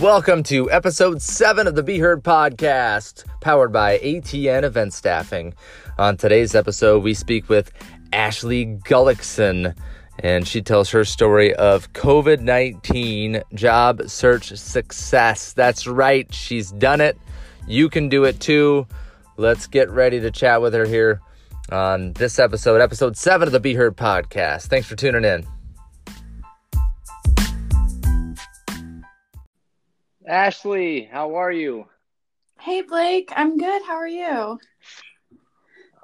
Welcome to episode seven of the Be Heard podcast, powered by ATN Event Staffing. On today's episode, we speak with Ashley Gullickson, and she tells her story of COVID 19 job search success. That's right, she's done it. You can do it too. Let's get ready to chat with her here on this episode, episode seven of the Be Heard podcast. Thanks for tuning in. Ashley, how are you? Hey Blake, I'm good. How are you?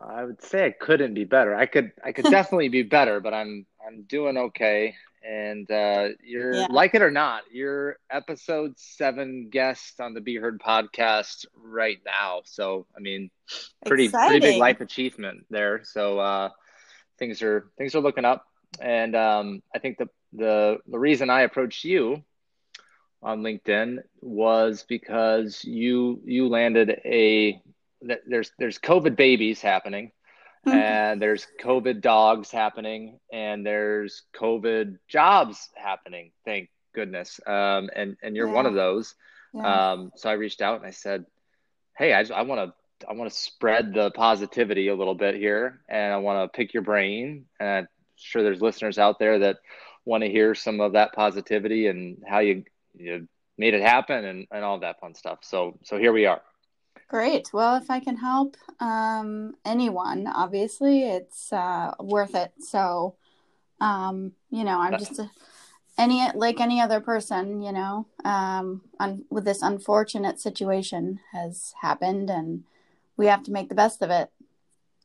I would say I couldn't be better. I could I could definitely be better, but I'm I'm doing okay. And uh, you're yeah. like it or not, you're episode seven guest on the Be Heard podcast right now. So I mean, pretty Exciting. pretty big life achievement there. So uh, things are things are looking up. And um, I think the the the reason I approached you on LinkedIn was because you you landed a there's there's COVID babies happening, mm-hmm. and there's COVID dogs happening, and there's COVID jobs happening. Thank goodness. Um, and and you're yeah. one of those. Yeah. Um, so I reached out and I said, hey, I I want to I want to spread the positivity a little bit here, and I want to pick your brain. And I'm sure there's listeners out there that want to hear some of that positivity and how you you made it happen and, and all that fun stuff. So so here we are. Great. Well, if I can help um, anyone, obviously it's uh, worth it. So, um, you know, I'm just a, any like any other person, you know, um, un, with this unfortunate situation has happened, and we have to make the best of it.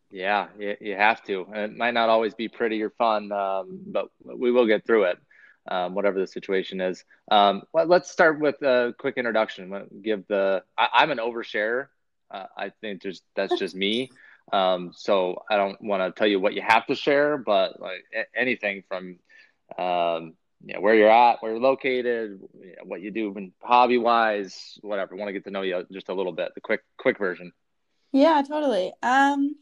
Yeah, you, you have to. it might not always be pretty or fun, um, but we will get through it um, whatever the situation is. Um, let, us start with a quick introduction. Give the I, am an overshare. Uh, I think just that's just me. Um, so I don't want to tell you what you have to share, but like anything from um, you know, where you're at, where you're located, you know, what you do hobby wise, whatever. Want to get to know you just a little bit. The quick quick version. Yeah, totally. Um,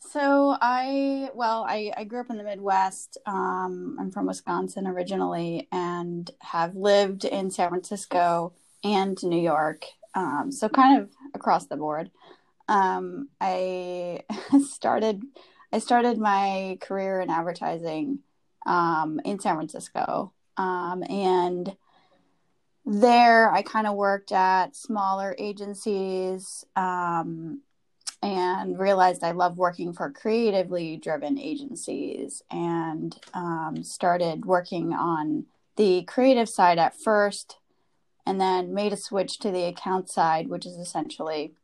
so I, well, I, I grew up in the Midwest. Um, I'm from Wisconsin originally and have lived in San Francisco and New York. Um, so kind of across the board. Um, I started, I started my career in advertising um, in San Francisco. Um, and there I kind of worked at smaller agencies um, and realized I love working for creatively driven agencies and um, started working on the creative side at first and then made a switch to the account side, which is essentially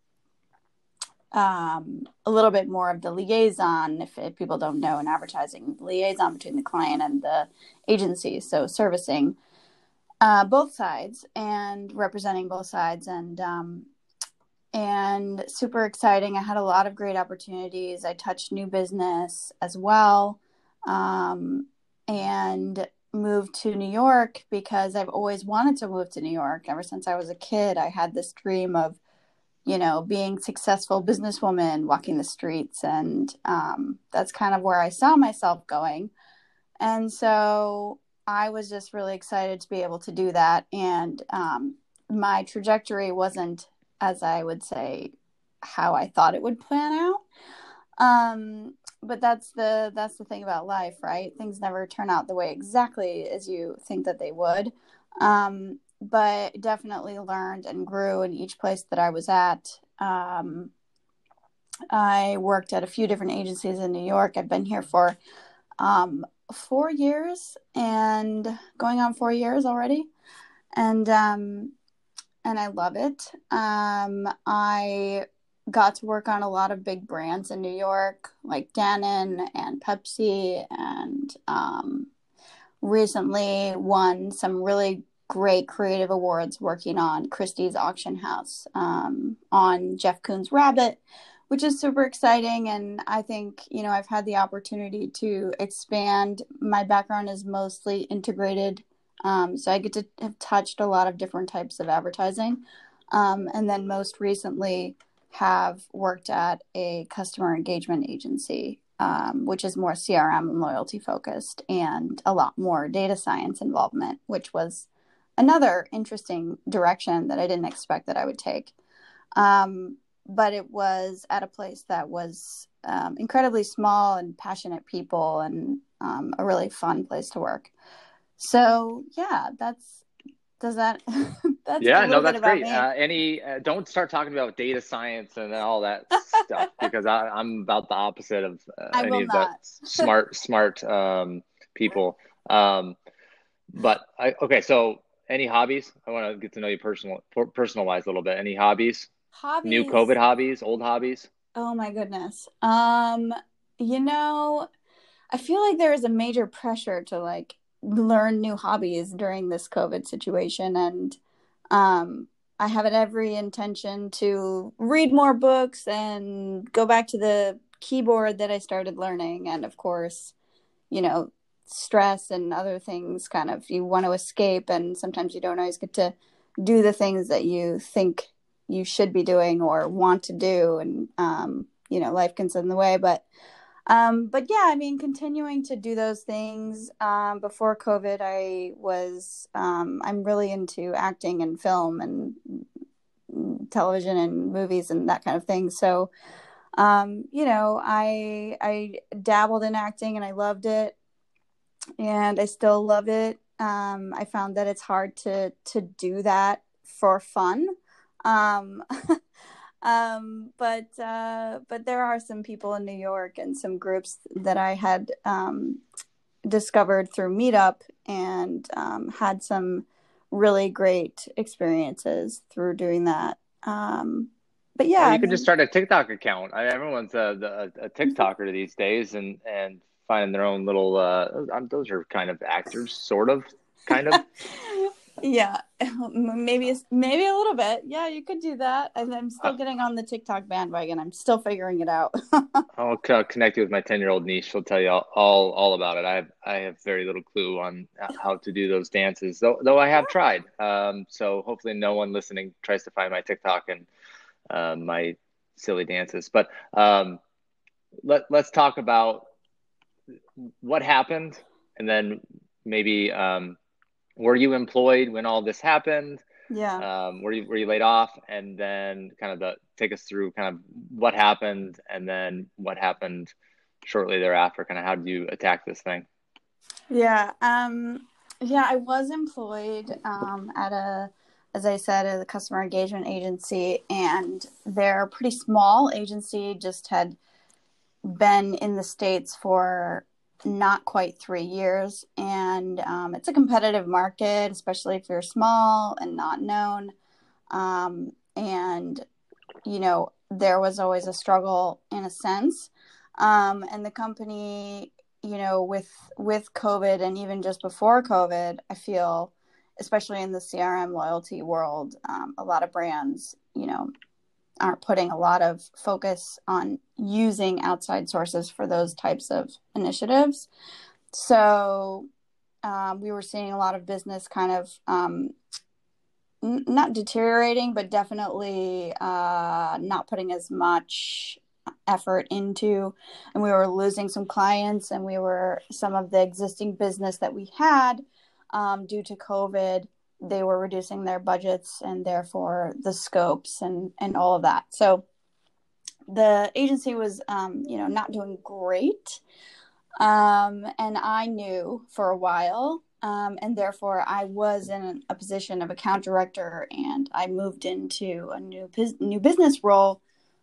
um, a little bit more of the liaison, if, if people don't know in advertising, liaison between the client and the agency. So servicing uh, both sides and representing both sides. And um, and super exciting. I had a lot of great opportunities. I touched new business as well, um, and moved to New York because I've always wanted to move to New York. Ever since I was a kid, I had this dream of, you know, being successful businesswoman, walking the streets, and um, that's kind of where I saw myself going. And so I was just really excited to be able to do that. And um, my trajectory wasn't as I would say how I thought it would plan out. Um, but that's the that's the thing about life, right? Things never turn out the way exactly as you think that they would. Um, but definitely learned and grew in each place that I was at. Um, I worked at a few different agencies in New York. I've been here for um, four years and going on four years already. And um, and I love it. Um, I got to work on a lot of big brands in New York, like Dannon and Pepsi, and um, recently won some really great creative awards working on Christie's Auction House um, on Jeff Koons Rabbit, which is super exciting. And I think, you know, I've had the opportunity to expand. My background is mostly integrated um, so I get to have touched a lot of different types of advertising. Um, and then most recently have worked at a customer engagement agency, um, which is more CRM and loyalty focused and a lot more data science involvement, which was another interesting direction that I didn't expect that I would take. Um, but it was at a place that was um, incredibly small and passionate people and um, a really fun place to work. So yeah, that's does that that's yeah no that's great. uh, any uh, don't start talking about data science and all that stuff because I, am about the opposite of uh, any of that smart smart um, people. Um, but I, okay so any hobbies? I want to get to know you personal personalize a little bit. Any hobbies? Hobbies? New covid hobbies? Old hobbies? Oh my goodness. Um you know i feel like there is a major pressure to like learn new hobbies during this COVID situation. And um, I have every intention to read more books and go back to the keyboard that I started learning. And of course, you know, stress and other things kind of you want to escape. And sometimes you don't always get to do the things that you think you should be doing or want to do. And, um, you know, life gets in the way. But um, but yeah, I mean, continuing to do those things. Um, before COVID, I was, um, I'm really into acting and film and television and movies and that kind of thing. So, um, you know, I, I dabbled in acting and I loved it and I still love it. Um, I found that it's hard to, to do that for fun. Um, but uh, but there are some people in New York and some groups that I had um, discovered through Meetup and um, had some really great experiences through doing that. Um, but yeah, well, you could just start a TikTok account. I, everyone's a, a, a TikToker these days, and and finding their own little. Uh, those are kind of actors, sort of, kind of. yeah maybe maybe a little bit. Yeah you could do that. And i'm still uh, getting on the tiktok bandwagon. I'm still figuring it out. I'll connect you with my 10 year old niece. She'll tell you all, all, all about it. I have i have very little clue on how to do those dances though though i have tried. Um, so hopefully no one listening tries to find my tiktok and uh, my silly dances. But um, let, let's talk about what happened and then maybe um, were you employed when all this happened? Yeah. Um, were you were you laid off? And then kind of the take us through kind of what happened and then what happened shortly thereafter. Kind of how did you attack this thing? Yeah. Um, yeah, I was employed um, at a, as I said, a customer engagement agency, and they're a pretty small agency. Just had been in the states for not quite three years. And um, it's a competitive market, especially if you're small and not known. Um, and, you know, there was always a struggle in a sense. Um, and the company, you know, with with COVID and even just before COVID, I feel, especially in the CRM loyalty world, um, a lot of brands, you know, aren't putting a lot of focus on using outside sources for those types of initiatives. So um, we were seeing a lot of business kind of um, n- not deteriorating, but definitely uh, not putting as much effort into and we were losing some clients and we were some of the existing business that we had um, due to covid they were reducing their budgets and therefore the scopes and and all of that so the agency was um, you know not doing great um, and i knew for a while um, and therefore i was in a position of account director and i moved into a new new business role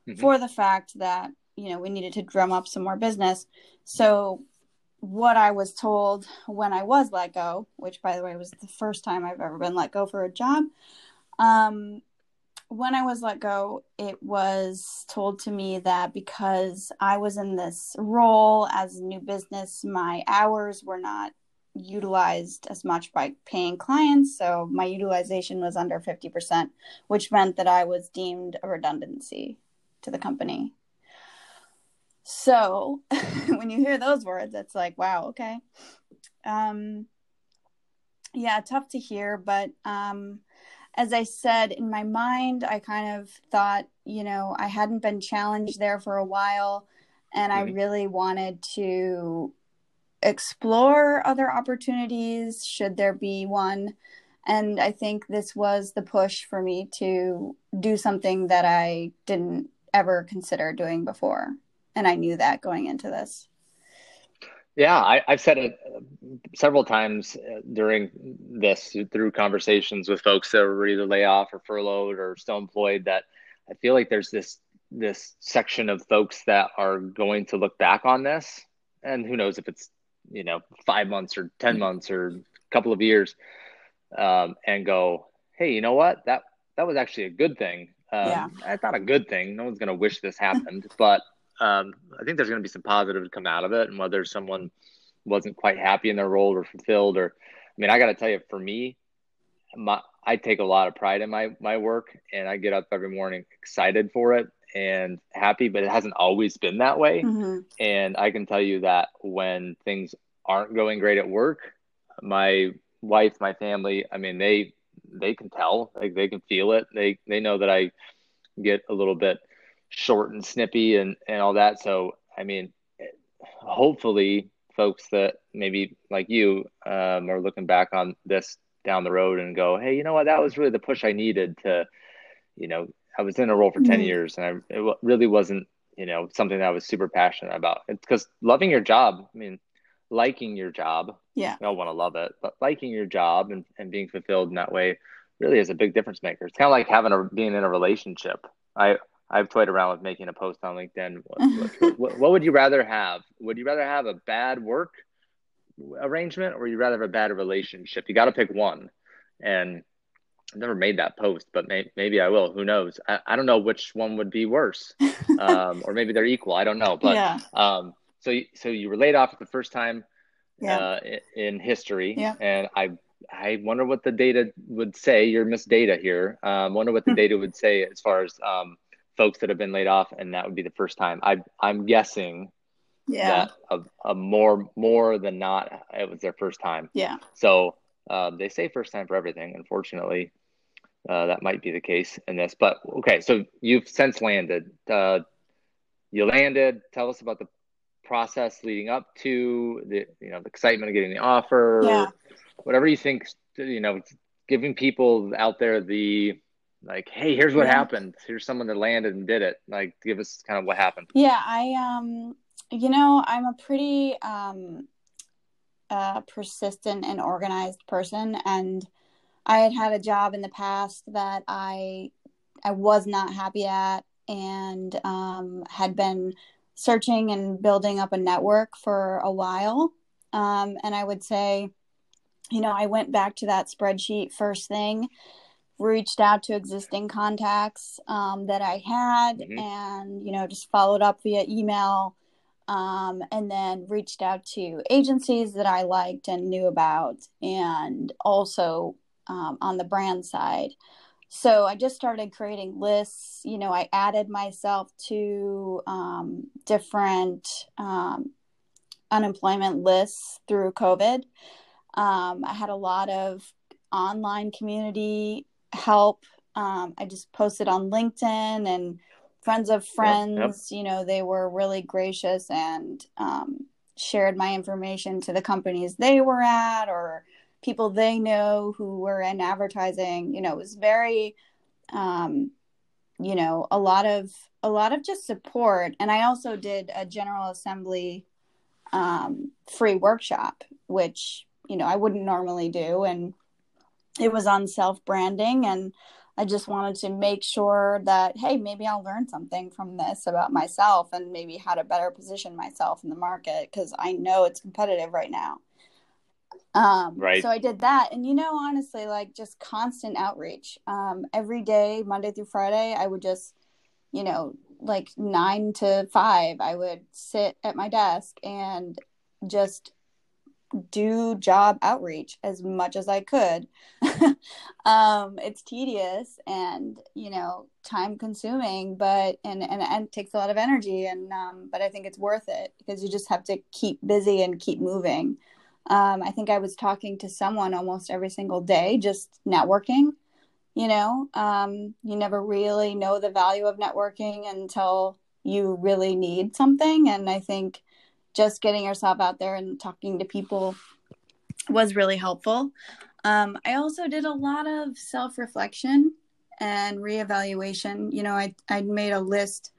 mm-hmm. for the fact that you know we needed to drum up some more business so what I was told when I was let go, which by the way was the first time I've ever been let go for a job. Um, when I was let go, it was told to me that because I was in this role as new business, my hours were not utilized as much by paying clients. So my utilization was under 50%, which meant that I was deemed a redundancy to the company. So when you hear those words, it's like, wow, okay. Um, yeah, tough to hear, but um, as I said, in my mind, I kind of thought, you know, I hadn't been challenged there for a while, and I really wanted to explore other opportunities should there be one. And I think this was the push for me to do something that I didn't ever consider doing before. And I knew that going into this. Yeah, I, have said it uh, several times uh, during this through conversations with folks that were either laid off or furloughed or still employed that I feel like there's this this section of folks that are going to look back on this. And who knows if it's you know five months or 10 months or a couple of years um, and go hey you know what? That that was actually a good thing. Um, yeah. it's not a good thing. No one's going to wish this happened. But um, i think there's going to be some positive to come out of it and whether someone wasn't quite happy in their role or fulfilled or i mean i got to tell you for me my, i take a lot of pride in my my work and i get up every morning excited for it and happy, but it hasn't always been that way. Mm-hmm. And I can tell you that when things aren't going great at work, my wife, my family, I mean, they they can tell, like they can feel it. They they know that I get a little bit short and snippy and and all that. So I mean, hopefully, folks that maybe like you um, are looking back on this down the road and go, hey, you know what? That was really the push I needed to, you know, I was in a role for mm-hmm. 10 years and I, it really wasn't, you know, something that I was super passionate about. It's because loving your job, I mean, liking your job, yeah, you don't want to love it, but liking your job and, and being fulfilled in that way really is a big difference maker. It's kind of like having a, being in a relationship. I, I've toyed around with making a post on LinkedIn. What, what, what, would you rather have? Would you rather have a bad work arrangement or you rather have a bad relationship? You got to pick one. And I've never made that post, but may, maybe I will. Who knows? I, I don't know which one would be worse, um, or maybe they're equal. I don't know. But yeah. um, so you, so you were laid off for the first time yeah. uh, in, in history, yeah. and I I wonder what the data would say. You're Miss Data here. Um, wonder what the data would say as far as um, folks that have been laid off, and that would be the first time. I I'm guessing yeah. that a, a more more than not it was their first time. Yeah. So um, they say first time for everything. Unfortunately, uh, that might be the case in this. But okay, so you've since landed. Uh, you landed. Tell us about the process leading up to the you know the excitement of getting the offer. Yeah. Whatever you think, you know, giving people out there the like, hey, here's what yeah. happened. Here's someone that landed and did it. Like, give us kind of what happened. Yeah, I um, you know, I'm a pretty um, uh, persistent and organized person, and I had had a job in the past that I I was not happy at and um, had been searching and building up a network for a while. Um, and I would say, you know, I went back to that spreadsheet first thing, reached out to existing contacts um, that I had, mm-hmm. and you know, just followed up via email. Um, and then reached out to agencies that I liked and knew about, and also um, on the brand side. So I just started creating lists. You know, I added myself to um, different um, unemployment lists through COVID. Um, I had a lot of online community help. Um, I just posted on LinkedIn and friends of friends. Yep, yep. You know, they were really gracious and um, shared my information to the companies they were at or people they know who were in advertising you know it was very um you know a lot of a lot of just support and i also did a general assembly um free workshop which you know i wouldn't normally do and it was on self branding and i just wanted to make sure that hey maybe i'll learn something from this about myself and maybe how to better position myself in the market because i know it's competitive right now um, right. So I did that. And, you know, honestly, like just constant outreach. Um, every day, Monday through Friday, I would just, you know, like nine to five, I would sit at my desk and just do job outreach as much as I could. um, it's tedious and, you know, time consuming, but, and, and, and takes a lot of energy. And, um, but I think it's worth it because you just have to keep busy and keep moving. Um, I think I was talking to someone almost every single day, just networking. You know, um, you never really know the value of networking until you really need something. And I think just getting yourself out there and talking to people was really helpful. Um, I also did a lot of self reflection and reevaluation. You know, I I made a list.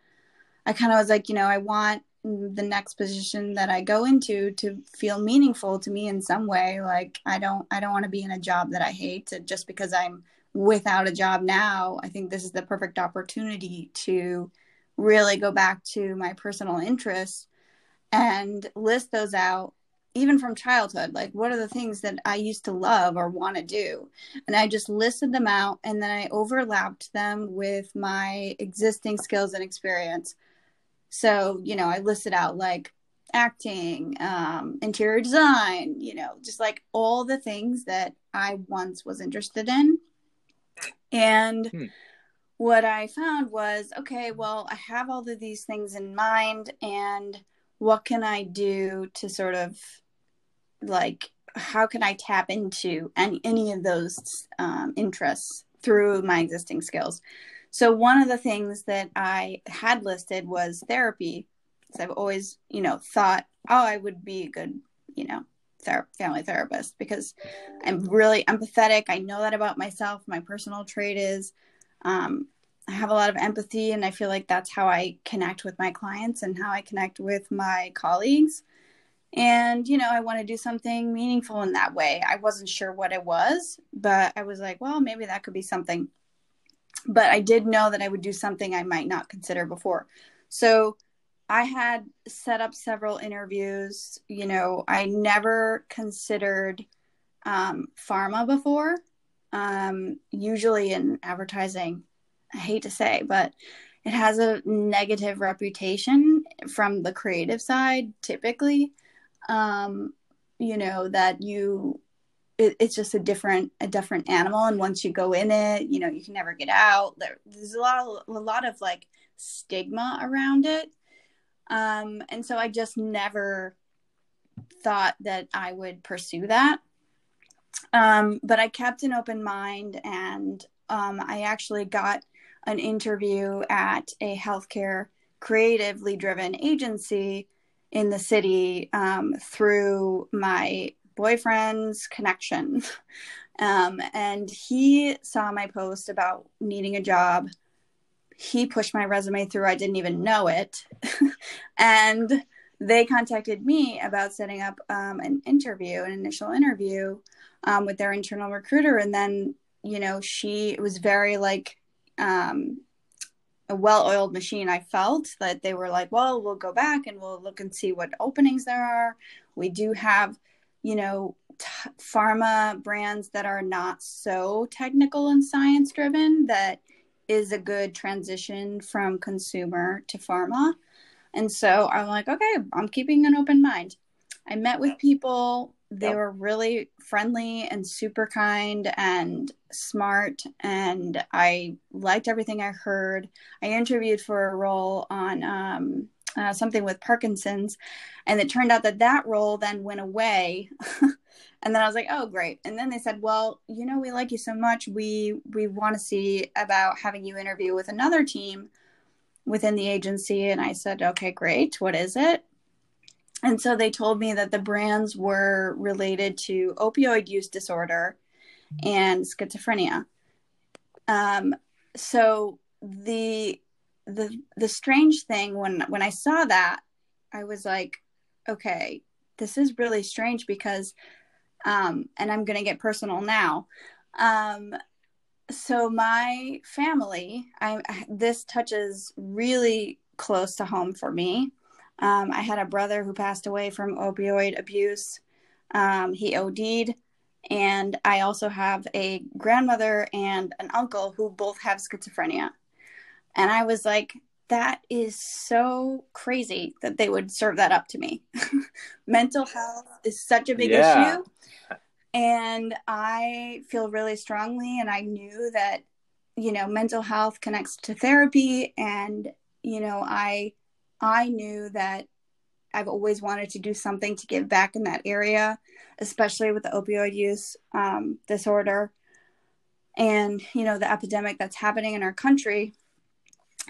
I kind of was like, you know, I want the next position that I go into to feel meaningful to me in some way. Like I don't I don't want to be in a job that I hate to, just because I'm without a job now. I think this is the perfect opportunity to really go back to my personal interests and list those out even from childhood like what are the things that i used to love or want to do? And i just listed them out and then i overlapped them with my existing skills and experience. So you know i listed out like acting um, interior design you know just like all the things that i once was interested in. And hmm. what i found was okay well i have all of these things in mind and what can i do to sort of like how can I tap into any any of those um, interests through my existing skills? So one of the things that I had listed was therapy. I've always, you know, thought, oh, I would be a good, you know, ther- family therapist because I'm really empathetic. I know that about myself. My personal trait is um, I have a lot of empathy, and I feel like that's how I connect with my clients and how I connect with my colleagues and you know i want to do something meaningful in that way. I wasn't sure what it was but i was like well maybe that could be something. But i did know that i would do something i might not consider before. So i had set up several interviews. You know i never considered um, pharma before um, usually in advertising i hate to say but it has a negative reputation from the creative side typically um, you know that you it, it's just a different a different animal. And once you go in it you know you can never get out. There, there's a lot of, a lot of like stigma around it. Um, and so i just never thought that i would pursue that. Um, but i kept an open mind and um, i actually got an interview at a healthcare creatively driven agency in the city um, through my boyfriend's connection. Um, and he saw my post about needing a job. He pushed my resume through, I didn't even know it. and they contacted me about setting up um, an interview, an initial interview um, with their internal recruiter. And then, you know, she was very like, um, a well-oiled machine i felt that they were like well we'll go back and we'll look and see what openings there are. We do have you know t- pharma brands that are not so technical and science driven that is a good transition from consumer to pharma. And so i'm like okay i'm keeping an open mind. I met with people they yep. were really friendly and super kind and smart and i liked everything i heard. I interviewed for a role on um, uh, something with parkinson's and it turned out that that role then went away. And then i was like oh great. And then they said well you know we like you so much. We we want to see about having you interview with another team within the agency. And i said okay great. What is it and so they told me that the brands were related to opioid use disorder and schizophrenia. Um, so the the the strange thing when when I saw that, I was like, okay, this is really strange because, um, and I'm going to get personal now. Um, so my family, I this touches really close to home for me. Um, I had a brother who passed away from opioid abuse. Um, he OD'd. And I also have a grandmother and an uncle who both have schizophrenia. And I was like, that is so crazy that they would serve that up to me. Mental health is such a big yeah. issue. And I feel really strongly, and I knew that, you know, mental health connects to therapy. And, you know, I I knew that I've always wanted to do something to give back in that area, especially with the opioid use um, disorder and you know the epidemic that's happening in our country.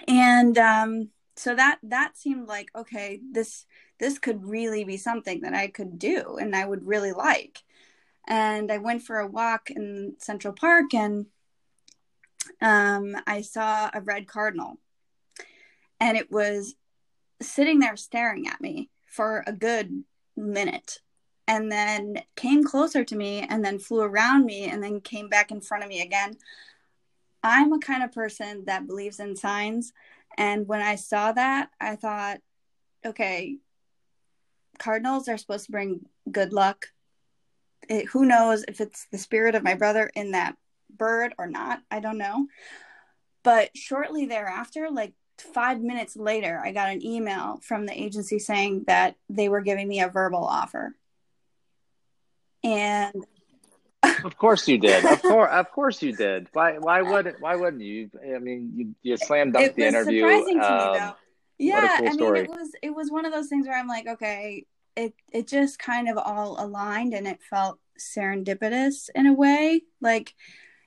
And um, so that that seemed like okay, this this could really be something that I could do and I would really like. And I went for a walk in Central Park and um, I saw a red cardinal. And it was sitting there staring at me for a good minute and then came closer to me and then flew around me and then came back in front of me again. I'm a kind of person that believes in signs. And when I saw that, I thought, okay, cardinals are supposed to bring good luck. It, who knows if it's the spirit of my brother in that bird or not? I don't know. But shortly thereafter, like five minutes later, I got an email from the agency saying that they were giving me a verbal offer. And of course you did. Of course, of course you did. Why? Why wouldn't? Why wouldn't you? I mean, you you slam dunked the interview. Surprising to um, me, though. Yeah, cool I mean, it was it was one of those things where I'm like, okay, it it just kind of all aligned, and it felt serendipitous in a way. Like,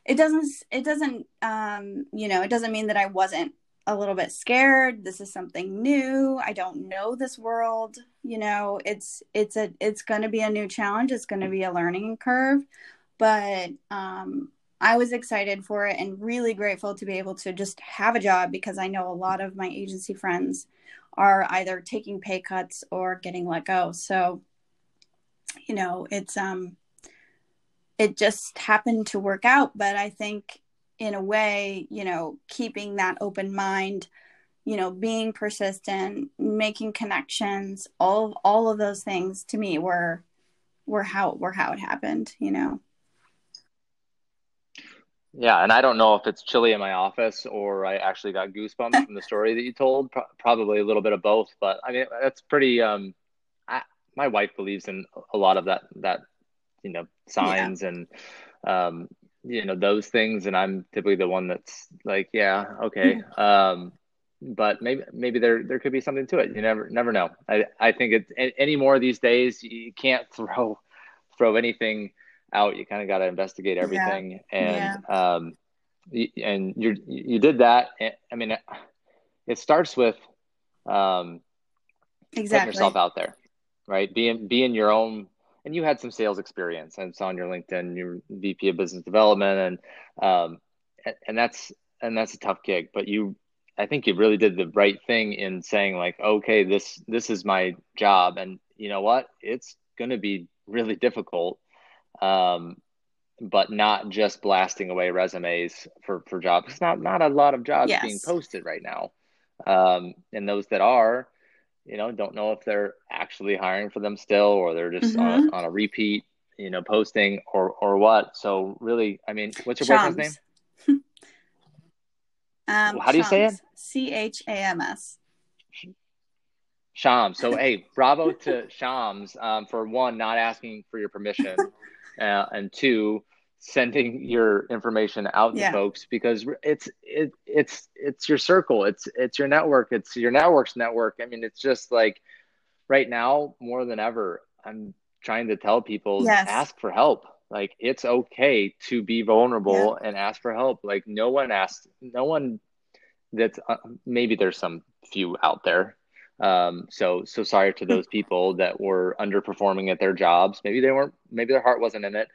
it doesn't it doesn't um you know it doesn't mean that I wasn't a little bit scared. This is something new. I don't know this world. You know it's it's a it's going to be a new challenge. It's going to be a learning curve. But um i was excited for it and really grateful to be able to just have a job because i know a lot of my agency friends are either taking pay cuts or getting let go. So you know it's um it just happened to work out. But i think in a way, you know, keeping that open mind, you know, being persistent, making connections, all of, all of those things to me were were how were how it happened, you know. Yeah, and I don't know if it's chilly in my office or I actually got goosebumps from the story that you told. Pro- probably a little bit of both, but I mean that's pretty. Um, I, my wife believes in a lot of that that you know signs yeah. and um, you know those things and i'm typically the one that's like yeah okay um but maybe maybe there there could be something to it. You never never know. I i think it any more these days you can't throw throw anything out. You kind of got to investigate everything. Yeah. and yeah. um and you you did that. I mean it starts with um exactly. putting yourself out there right? Being being your own and you had some sales experience and it's on your linkedin you're vp of business development and um and, and that's and that's a tough gig but you i think you really did the right thing in saying like okay this this is my job and you know what it's going to be really difficult um but not just blasting away resumes for for jobs it's not not a lot of jobs yes. being posted right now um and those that are you know, don't know if they're actually hiring for them still or they're just mm-hmm. on, a, mm-hmm. on a repeat, you know, posting or or what. So really, I mean, what's your Chams. boyfriend's name? um, How do you say it? C H A M S. Chams. So hey, bravo to Chams um, for one not asking for your permission, uh, and two sending your information out to folks because it's it it's it's your circle. It's it's your network. It's your network's network. I mean it's just like right now more than ever i'm trying to tell people yes. ask for help. Like it's okay to be vulnerable yeah. and ask for help. Like no one asked no one that's uh, maybe there's some few out there. Um so so sorry to those people that were underperforming at their jobs. Maybe they weren't maybe their heart wasn't in it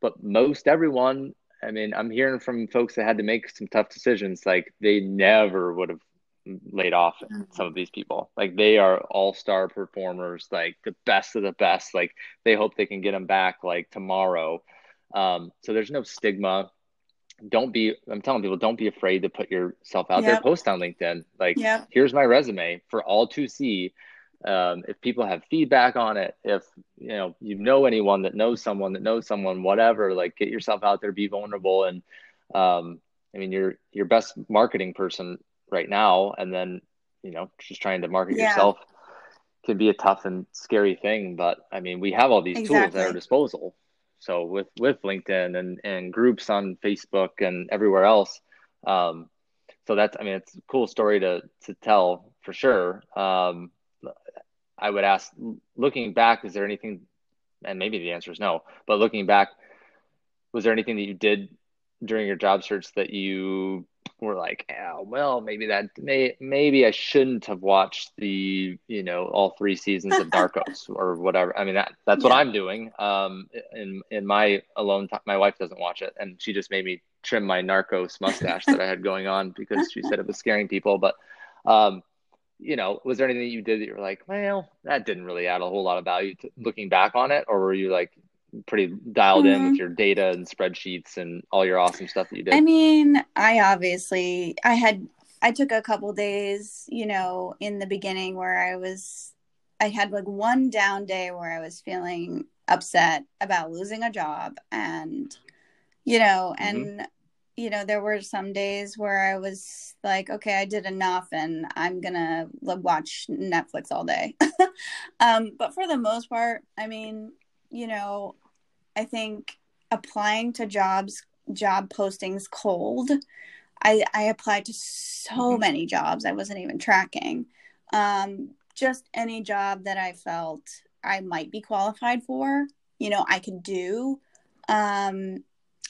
but most everyone, I mean, I'm hearing from folks that had to make some tough decisions. Like they never would have laid off mm-hmm. some of these people. Like they are all star performers, like the best of the best. Like they hope they can get them back like tomorrow. Um, so there's no stigma. Don't be, I'm telling people, don't be afraid to put yourself out yep. there. Post on LinkedIn. Like, yep. here's my resume for all to see um, if people have feedback on it if you know you know anyone that knows someone that knows someone whatever like get yourself out there be vulnerable and um, i mean you're your best marketing person right now and then you know just trying to market yeah. yourself can be a tough and scary thing but i mean we have all these exactly. tools at our disposal so with with linkedin and and groups on facebook and everywhere else um, so that's i mean it's a cool story to to tell for sure um, I would ask, looking back, is there anything, and maybe the answer is no, but looking back, was there anything that you did during your job search that you were like, oh, well, maybe that may maybe I shouldn't have watched the you know all three seasons of Narcos or whatever. I mean that that's yeah. what I'm doing. Um, in in my alone time, my wife doesn't watch it, and she just made me trim my Narcos mustache that I had going on because she said it was scaring people. But um, you know, was there anything you did that you were like, well, that didn't really add a whole lot of value to looking back on it, or were you like, pretty dialed mm-hmm. in with mm-hmm. your data and spreadsheets and all your awesome stuff that you did? I mean, I obviously I had I took a couple days, you know, in the beginning where I was I had like one down day where I was feeling upset about losing a job and you know, mm-hmm. and mm-hmm. You know, there were some days where I was like, okay, I did enough and I'm going to watch Netflix all day. um, but for the most part, I mean, you know, I think applying to jobs, job postings cold. I, I applied to so mm-hmm. many jobs I wasn't even tracking. Um, just any job that I felt I might be qualified for, you know, I could do. Um,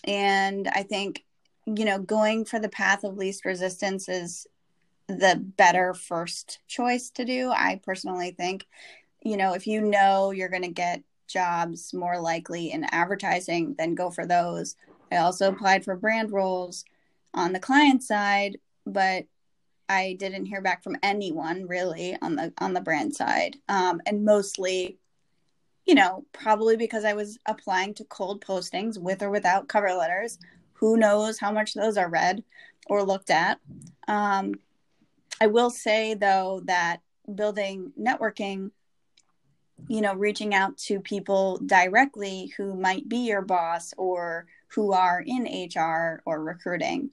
and I think, you know, going for the path of least resistance is the better first choice to do. I personally think, you know, if you know you're going to get jobs more likely in advertising, then go for those. I also applied for brand roles on the client side, but I didn't hear back from anyone really on the on the brand side, um, and mostly, you know, probably because I was applying to cold postings with or without cover letters. Who knows how much those are read or looked at? Um, I will say though that building networking you know, reaching out to people directly who might be your boss or who are in HR or recruiting,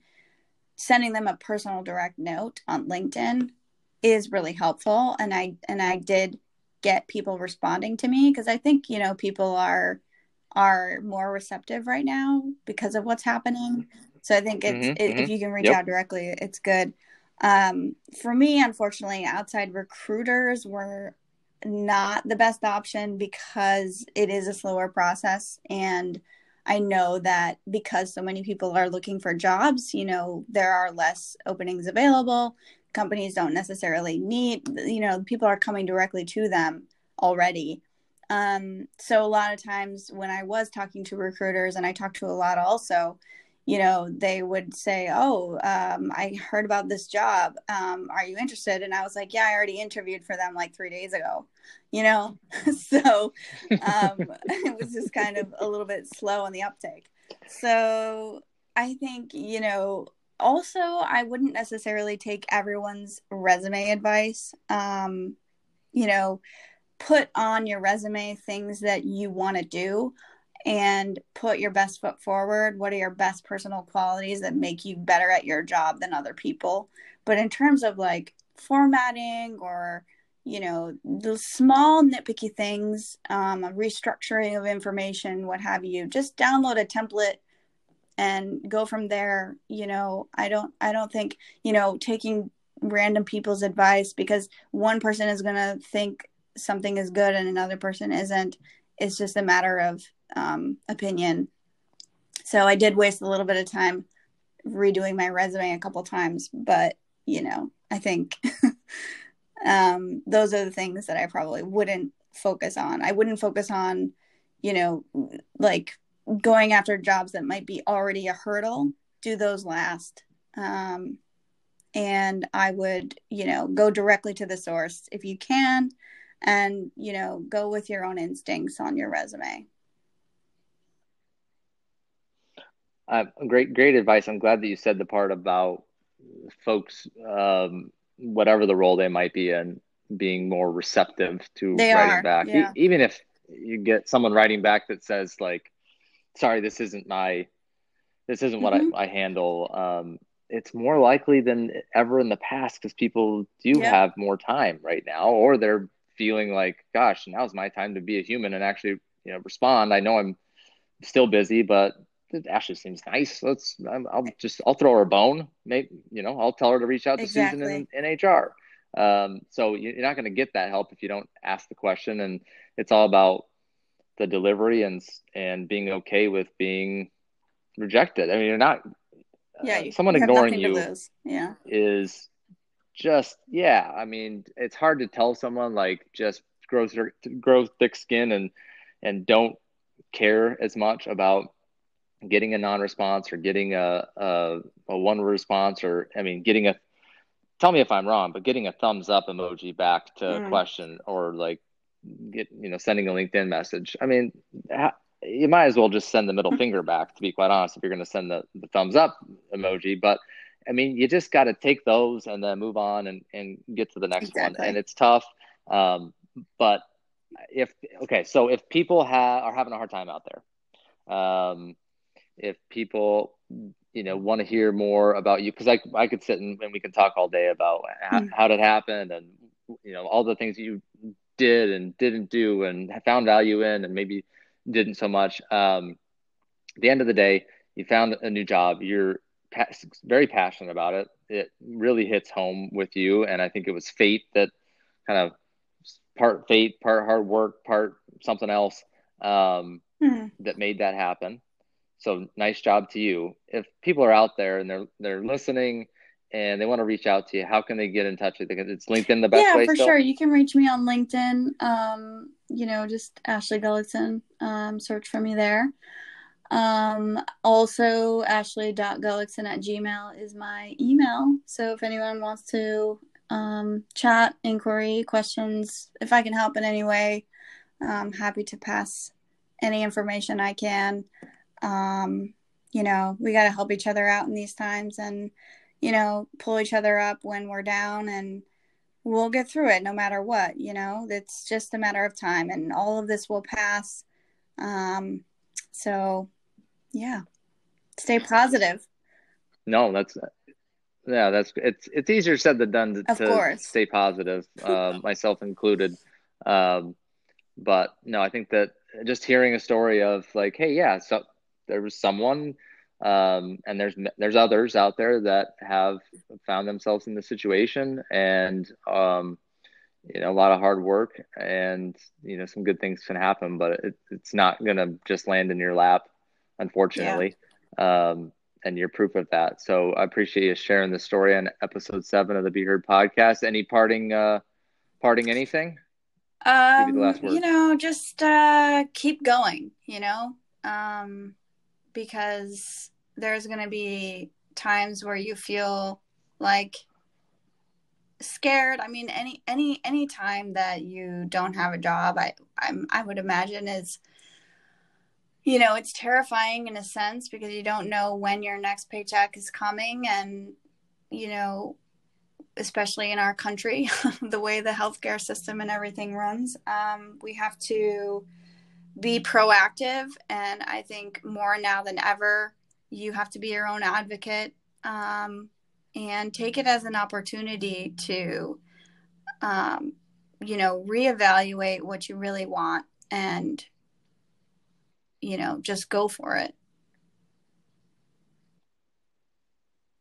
sending them a personal direct note on LinkedIn is really helpful. And I and I did get people responding to me because I think, you know, people are are more receptive right now because of what's happening. So I think it's mm-hmm, it, mm-hmm. if you can reach yep. out directly, it's good. Um, for me, unfortunately, outside recruiters were not the best option because it is a slower process and I know that because so many people are looking for jobs, you know, there are less openings available. Companies don't necessarily need, you know, people are coming directly to them already. Um, so a lot of times when I was talking to recruiters, and I talked to a lot also, you know, they would say, "Oh, um, I heard about this job. Um, are you interested?" And I was like, "Yeah, I already interviewed for them like three days ago." You know, so um, it was just kind of a little bit slow on the uptake. So I think you know. Also, I wouldn't necessarily take everyone's resume advice. Um, you know, put on your resume things that you want to do and put your best foot forward. What are your best personal qualities that make you better at your job than other people? But in terms of like formatting or you know the small nitpicky things um, restructuring of information what have you just download a template and go from there you know i don't i don't think you know taking random people's advice because one person is going to think something is good and another person isn't it's just a matter of um, opinion. So I did waste a little bit of time redoing my resume a couple times, but you know, I think um, those are the things that I probably wouldn't focus on. I wouldn't focus on, you know, like going after jobs that might be already a hurdle. Do those last. Um, and I would, you know, go directly to the source if you can, and you know, go with your own instincts on your resume. Uh, great, great advice. I'm glad that you said the part about folks, um, whatever the role they might be in, being more receptive to they writing are, back. Yeah. E- even if you get someone writing back that says like, "Sorry, this isn't my, this isn't what mm-hmm. I, I, handle." Um, it's more likely than ever in the past because people do yeah. have more time right now, or they're feeling like, "Gosh, now's my time to be a human and actually, you know, respond." I know I'm still busy, but Ashley seems nice. Let's. I'll just. I'll throw her a bone. Maybe you know. I'll tell her to reach out to exactly. Susan in, in HR. Um, so you're not going to get that help if you don't ask the question, and it's all about the delivery and and being okay with being rejected. I mean, you're not. yeah, you, someone you ignoring you yeah. is just yeah. I mean, it's hard to tell someone like just grow grow thick skin and and don't care as much about getting a non-response or getting a a, a one response or I mean getting a tell me if I'm wrong, but getting a thumbs up emoji back to mm. a question or like get you know sending a LinkedIn message. I mean, you might as well just send the middle finger back. To be quite honest, if you're going to send the, the thumbs up emoji, but I mean, you just got to take those and then move on and, and get to the next exactly. one. And it's tough. Um, but if, okay, so if people ha- are having a hard time out there, um, if people, you know, want to hear more about you, because I, I could sit and, and, we can talk all day about how, mm. how did it happen and, you know, all the things you did and didn't do and found value in and maybe didn't so much. Um, at the end of the day, you found a new job. You're very passionate about it. It really hits home with you, and I think it was fate that kind of part fate, part hard work, part something else um, mm-hmm. that made that happen. So nice job to you. If people are out there and they're they're listening and they want to reach out to you, how can they get in touch with you? It's LinkedIn the best yeah, way. For still? sure. You can reach me on LinkedIn. Um, you know, just Ashley Gullickson. Um, search for me there. Um, also, ashley.gullickson at gmail is my email. So if anyone wants to um, chat, inquiry, questions, if I can help in any way, I'm happy to pass any information I can. Um, you know, we got to help each other out in these times and you know, pull each other up when we're down and we'll get through it no matter what, you know, it's just a matter of time and all of this will pass. Um, so yeah, stay positive. No, that's, yeah, that's, it's, it's easier said than done to, of course. stay positive, uh, myself included. Um, but no, I think that just hearing a story of like, Hey, yeah, so there was someone um, and there's there's others out there that have found themselves in this situation and um, you know a lot of hard work and you know some good things can happen but it, it's not going to just land in your lap unfortunately yeah. um, and you're proof of that. So i appreciate you sharing the story on episode seven of the be heard podcast. Any parting uh parting anything? Um you know just uh keep going you know um because there's going to be times where you feel like scared. I mean any any any time that you don't have a job i i'm i would imagine is you know it's terrifying in a sense because you don't know when your next paycheck is coming and you know especially in our country the way the healthcare system and everything runs um, we have to be proactive. And i think more now than ever you have to be your own advocate. Um, and take it as an opportunity to um, you know reevaluate what you really want and you know just go for it.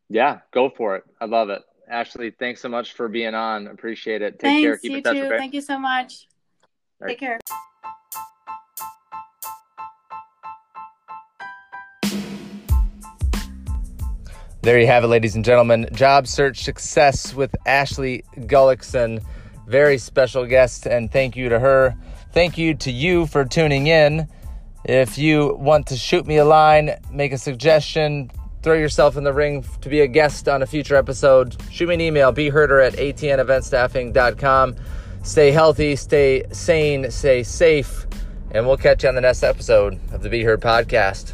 Yeah go for it. I love it. Ashley thanks so much for being on. Appreciate it. Take thanks, care. Keep you in touch too. Thank you so much. Right. take care There you have it, ladies and gentlemen. Job search success with Ashley Gullickson. Very special guest, and thank you to her. Thank you to you for tuning in. If you want to shoot me a line, make a suggestion, throw yourself in the ring to be a guest on a future episode, shoot me an email, beherder at atneventstaffing.com. Stay healthy, stay sane, stay safe, and we'll catch you on the next episode of the Be Heard podcast.